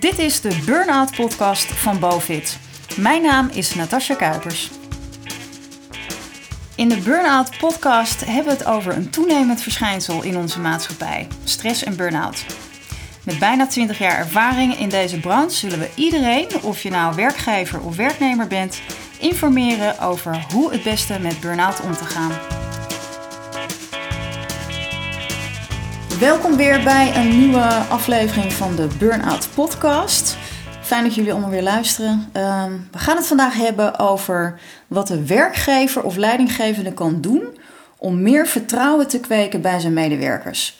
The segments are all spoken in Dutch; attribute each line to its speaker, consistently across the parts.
Speaker 1: Dit is de Burnout Podcast van Bovit. Mijn naam is Natasja Kuipers. In de Burnout Podcast hebben we het over een toenemend verschijnsel in onze maatschappij: stress en burn-out. Met bijna 20 jaar ervaring in deze branche zullen we iedereen, of je nou werkgever of werknemer bent, informeren over hoe het beste met burn-out om te gaan. Welkom weer bij een nieuwe aflevering van de Burnout Podcast. Fijn dat jullie allemaal weer luisteren. Ehm, we gaan het vandaag hebben over wat de werkgever of leidinggevende kan doen om meer vertrouwen te kweken bij zijn medewerkers.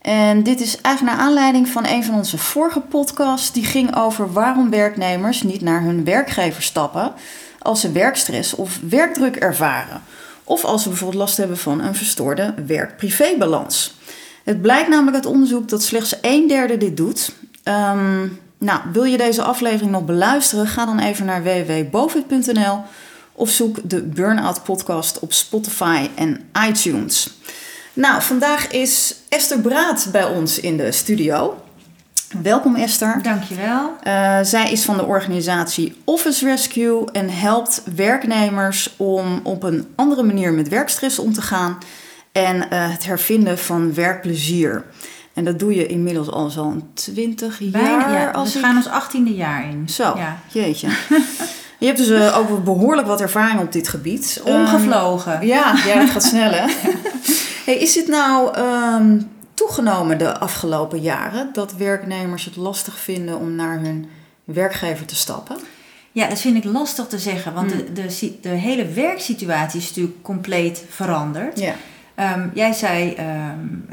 Speaker 1: En dit is eigenlijk naar aanleiding van een van onze vorige podcasts. Die ging over waarom werknemers niet naar hun werkgever stappen als ze werkstress of werkdruk ervaren. Of als ze bijvoorbeeld last hebben van een verstoorde werk-privébalans. Het blijkt namelijk uit onderzoek dat slechts een derde dit doet. Ehm, nou, wil je deze aflevering nog beluisteren? Ga dan even naar www.bovit.nl of zoek de Burnout Podcast op Spotify en iTunes. Nou, vandaag is Esther Braat bij ons in de studio. Welkom Esther.
Speaker 2: Dankjewel.
Speaker 1: Uh, zij is van de organisatie Office Rescue en helpt werknemers om op een andere manier met werkstress om te gaan en uh, het hervinden van werkplezier. En dat doe je inmiddels al zo'n 20 jaar.
Speaker 2: Bijna, ja, als we gaan ons 18e jaar in.
Speaker 1: Zo, ja. jeetje. Je hebt dus uh, ook behoorlijk wat ervaring op dit gebied.
Speaker 2: Omgevlogen.
Speaker 1: Um, ja, ja, het gaat snel hè. hey, is dit nou um, toegenomen de afgelopen jaren? Dat werknemers het lastig vinden om naar hun werkgever te stappen?
Speaker 2: Ja, dat vind ik lastig te zeggen. Want hmm. de, de, de hele werksituatie is natuurlijk compleet veranderd. Ja. Um, jij zei, um,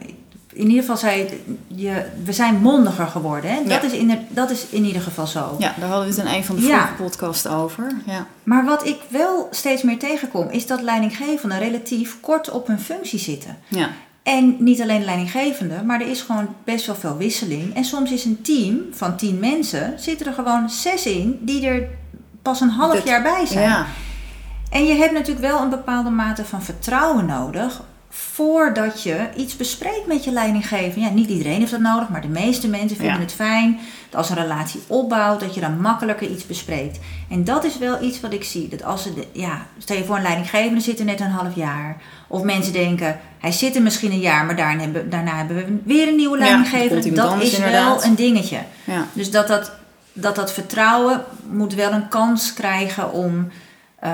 Speaker 2: in ieder geval zei je, we zijn mondiger geworden. Hè? Dat, is in, dat is in ieder geval zo.
Speaker 1: Ja, daar hadden we het in een van de vorige ja. podcasts over. Ja.
Speaker 2: Maar wat ik wel steeds meer tegenkom, is dat leidinggevenden relatief kort op hun functie zitten. Ja. En niet alleen leidinggevende, maar er is gewoon best wel veel wisseling. En soms is een team van tien mensen, zitten er gewoon zes in die er pas een half jaar bij zijn. Ja. En je hebt natuurlijk wel een bepaalde mate van vertrouwen nodig voordat je iets bespreekt met je leidinggever. Ja, niet iedereen heeft dat nodig, maar de meeste mensen vinden het fijn dat als een relatie opbouwt, dat je dan makkelijker iets bespreekt. En dat is wel iets wat ik zie. Dat als ze, de, ja, stel je voor een leidinggevende zit er net een half jaar. Of mensen denken, hij zit er misschien een jaar, maar daarna hebben, daarna hebben we weer een nieuwe leidinggever. Ja, dat is wel een dingetje. Dus dat dat, dat dat vertrouwen moet wel een kans krijgen om uh,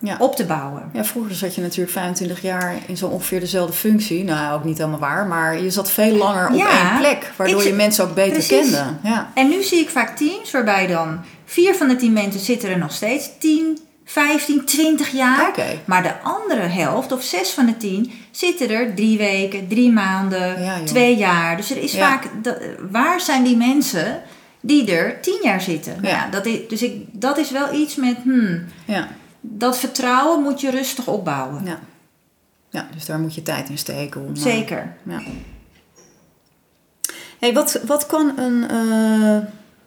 Speaker 2: ja. op te bouwen.
Speaker 1: Ja, vroeger zat je natuurlijk 25 jaar in zo ongeveer dezelfde functie. Nou, ook niet helemaal waar, maar je zat veel langer op één plek, waardoor je mensen ook beter precies. kende. Ja.
Speaker 2: En nu zie ik vaak teams waarbij dan vier van de tien mensen zitten er nog steeds 10, 15, 20 jaar.
Speaker 1: Okay.
Speaker 2: Maar de andere helft, of zes van de tien, zitten er drie weken, drie maanden, ja, twee jaar. Dus er is vaak, de, waar zijn die mensen die er tien jaar zitten? Ja. dat is, dus ik, dat is wel iets met, hmm, ja dat vertrouwen moet je rustig opbouwen.
Speaker 1: Ja, ja dus daar moet je tijd in steken. Om,
Speaker 2: eh, Zeker.
Speaker 1: ja. Hey, wat, wat kan een uh,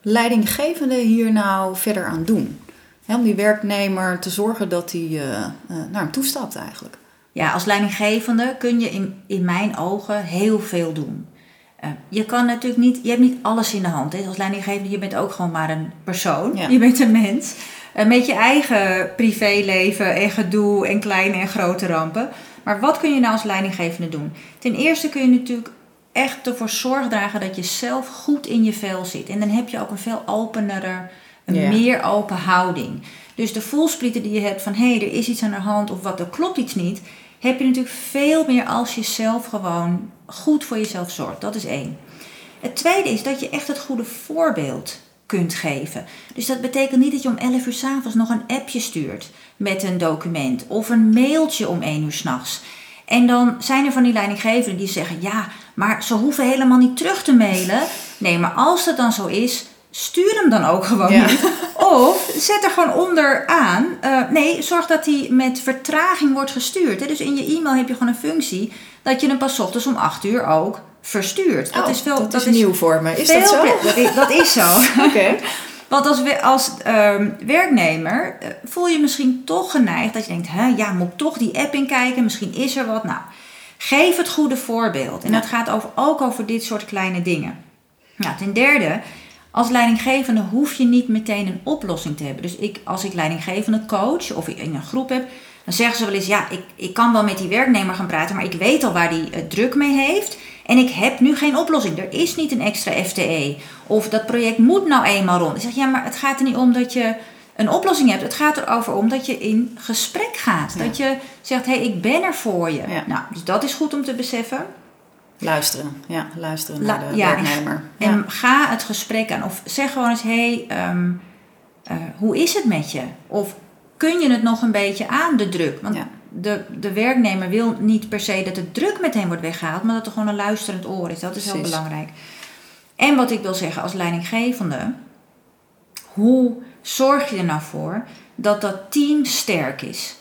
Speaker 1: leidinggevende hier nou verder aan doen? om die werknemer te zorgen dat hij uh, naar hem toestapt eigenlijk.
Speaker 2: Ja, als leidinggevende kun je in, in mijn ogen heel veel doen. je kan natuurlijk niet, je hebt niet alles in de hand. Hè. Als leidinggevende, je bent ook gewoon maar een persoon. Ja. Je bent een mens. Met je eigen privéleven en gedoe en kleine en grote rampen. Maar wat kun je nou als leidinggevende doen? Ten eerste kun je natuurlijk echt ervoor zorg dragen dat je zelf goed in je vel zit. En dan heb je ook een veel openere, een meer open houding. Dus de voelsprieten die je hebt van hé, hey, er is iets aan de hand of wat, er klopt iets niet, heb je natuurlijk veel meer als je zelf gewoon goed voor jezelf zorgt. Dat is één. Het tweede is dat je echt het goede voorbeeld kunt geven. Dus dat betekent niet dat je om 11 uur s'avonds nog een appje stuurt met een document of een mailtje om 1 uur s'nachts. En dan zijn er van die leidinggevenden die zeggen: ja, maar ze hoeven helemaal niet terug te mailen. Nee, maar als dat dan zo is, stuur hem dan ook gewoon niet. Of zet er gewoon onderaan. Uh, nee, zorg dat hij met vertraging wordt gestuurd. Dus in je e-mail heb je gewoon een functie dat je hem pas ochtends om 8 uur ook verstuurd.
Speaker 1: Dat oh, is veel. Dat, dat is, nieuw voor me. Is dat zo?
Speaker 2: Dat is, dat is zo. Oké. Want als, als um, werknemer uh, voel je misschien toch geneigd dat je denkt: Hè, ja, moet ik toch die app inkijken? Misschien is er wat. Nou, geef het goede voorbeeld. En dat gaat over, ook over dit soort kleine dingen. Nou, ten derde, als leidinggevende hoef je niet meteen een oplossing te hebben. Dus ik, als ik leidinggevende coach of ik in een groep heb, dan zeggen ze wel eens: ja, ik, ik kan wel met die werknemer gaan praten, maar ik weet al waar die uh, druk mee heeft. En ik heb nu geen oplossing. Er is niet een extra FTE. Of dat project moet nou eenmaal rond. Ik zeg ja, maar het gaat er niet om dat je een oplossing hebt. Het gaat erover om dat je in gesprek gaat. Dat je zegt: hé, hey, ik ben er voor je. Nou, dus dat is goed om te beseffen.
Speaker 1: Luisteren, ja, luisteren naar de werknemer.
Speaker 2: En ga het gesprek aan. Of zeg gewoon eens, hé, hey, ehm, eh, hoe is het met je? Of kun je het nog een beetje aan, de druk? Want de, de werknemer wil niet per se dat de druk meteen wordt weggehaald, maar dat er gewoon een luisterend oor is. Dat is heel belangrijk. En wat ik wil zeggen als leidinggevende, hoe zorg je er nou voor dat dat team sterk is?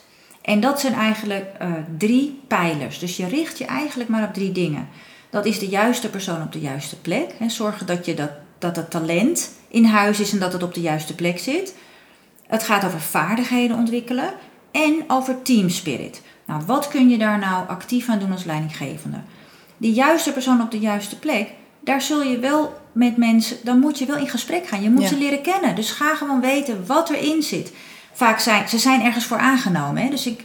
Speaker 2: En dat zijn eigenlijk uh, drie pijlers. Dus je richt je eigenlijk maar op drie dingen. Dat is de juiste persoon op de juiste plek. En zorgen dat, je dat, dat het talent in huis is en dat het op de juiste plek zit. Het gaat over vaardigheden ontwikkelen en over teamspirit. Nou, wat kun je daar nou actief aan doen als leidinggevende? Die juiste persoon op de juiste plek, daar zul je wel met mensen, dan moet je wel in gesprek gaan. Je moet ze leren kennen. Dus ga gewoon weten wat erin zit. Vaak zijn ze zijn ergens voor aangenomen. Hè? Dus ik,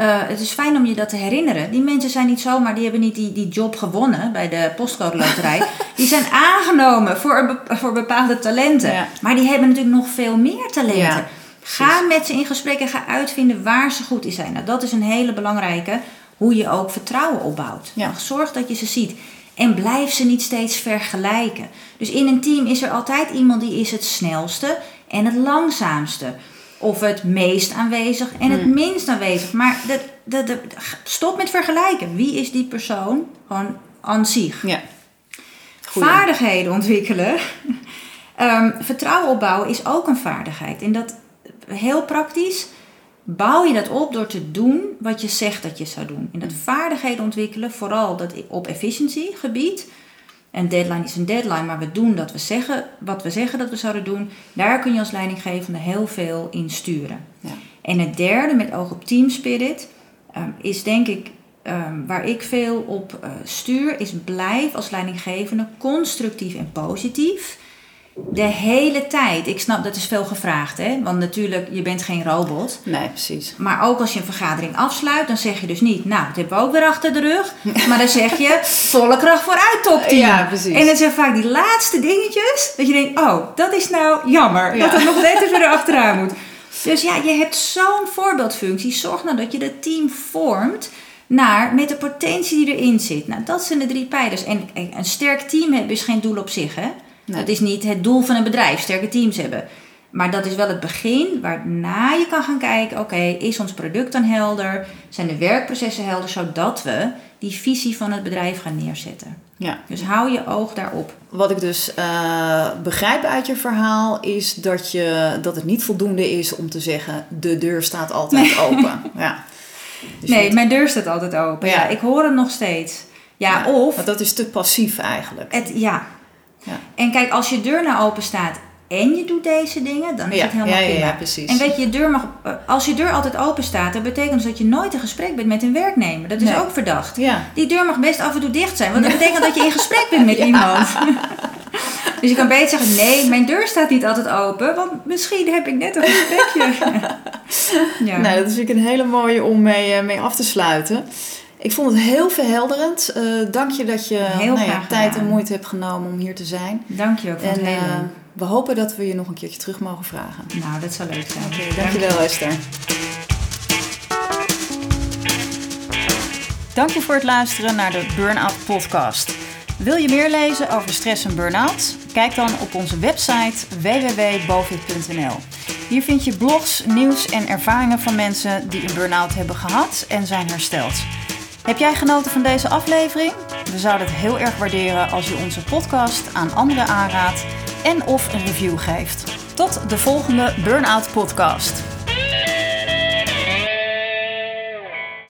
Speaker 2: uh, het is fijn om je dat te herinneren. Die mensen zijn niet zomaar, die hebben niet die, die job gewonnen bij de postcode loterij. die zijn aangenomen voor, voor bepaalde talenten. Maar die hebben natuurlijk nog veel meer talenten. Ja. Ga met ze in gesprek en ga uitvinden waar ze goed in zijn. Nou, dat is een hele belangrijke, hoe je ook vertrouwen opbouwt. Ja. Zorg dat je ze ziet. En blijf ze niet steeds vergelijken. Dus in een team is er altijd iemand die is het snelste en het langzaamste. Of het meest aanwezig en het hmm. minst aanwezig. Maar dat, dat, dat, stop met vergelijken. Wie is die persoon? Gewoon aan zich. Ja. Vaardigheden ontwikkelen. um, vertrouwen opbouwen is ook een vaardigheid. En dat heel praktisch bouw je dat op door te doen wat je zegt dat je zou doen. En dat vaardigheden ontwikkelen, vooral dat op efficiency gebied. En deadline is een deadline, maar we doen dat we zeggen, wat we zeggen dat we zouden doen. Daar kun je als leidinggevende heel veel in sturen. Ja. En het derde, met oog op team spirit, um, is denk ik um, waar ik veel op uh, stuur, is blijf als leidinggevende constructief en positief. De hele tijd. Ik snap, dat is veel gevraagd, hè? Want natuurlijk, je bent geen robot.
Speaker 1: Nee, precies.
Speaker 2: Maar ook als je een vergadering afsluit, dan zeg je dus niet... Nou, dat hebben we ook weer achter de rug. Maar dan zeg je, volle kracht vooruit, top 10. Ja, precies. En dan zijn vaak die laatste dingetjes... dat je denkt, oh, dat is nou jammer. Dat er nog net even erachteraan moet. Dus ja, je hebt zo'n voorbeeldfunctie. Zorg nou dat je het team vormt naar met de potentie die erin zit. Nou, dat zijn de drie pijlers. En een sterk team hebben is geen doel op zich, hè? Dat is niet het doel van een bedrijf, sterke teams hebben. Maar dat is wel het begin waarna je kan gaan kijken: oké, is ons product dan helder? Zijn de werkprocessen helder? Zodat we die visie van het bedrijf gaan neerzetten. Ja. Dus hou je oog daarop.
Speaker 1: Wat ik dus uh, begrijp uit je verhaal is dat, je, dat het niet voldoende is om te zeggen: de deur staat altijd open. Ja.
Speaker 2: Dus nee, mijn deur staat altijd open. Ja. ik hoor hem nog steeds. Ja, of.
Speaker 1: Dat is te passief eigenlijk.
Speaker 2: Het, ja, ja. En kijk, als je deur nou open staat en je doet deze dingen, dan is het helemaal ja, prima. Ja, precies. En weet je, je deur mag, eh, als je deur altijd open staat, dat betekent dus dat je nooit in gesprek bent met een werknemer. Dat is ook verdacht. Die deur mag best af en toe dicht zijn, want dat betekent dat je in gesprek bent met iemand. dus je kan beter zeggen, nee, mijn deur staat niet altijd open, want misschien heb ik net een gesprekje.
Speaker 1: ja. Nou, dat is natuurlijk een hele mooie om mee, eh, mee af te sluiten. Ik vond het heel verhelderend. Uh, dank je dat je heel nou ja, tijd en moeite hebt genomen om hier te zijn.
Speaker 2: Dank je ook voor en, het uh,
Speaker 1: We hopen dat we je nog een keertje terug mogen vragen.
Speaker 2: Nou, dat zou leuk zijn.
Speaker 1: Okay, dankjewel dank Esther. Dank je voor het luisteren naar de Burnout Podcast. Wil je meer lezen over stress en burn-out? Kijk dan op onze website www.bovit.nl. Hier vind je blogs, nieuws en ervaringen van mensen die een burn-out hebben gehad en zijn hersteld. Heb jij genoten van deze aflevering? We zouden het heel erg waarderen als je onze podcast aan anderen aanraadt en of een review geeft. Tot de volgende Burnout Podcast.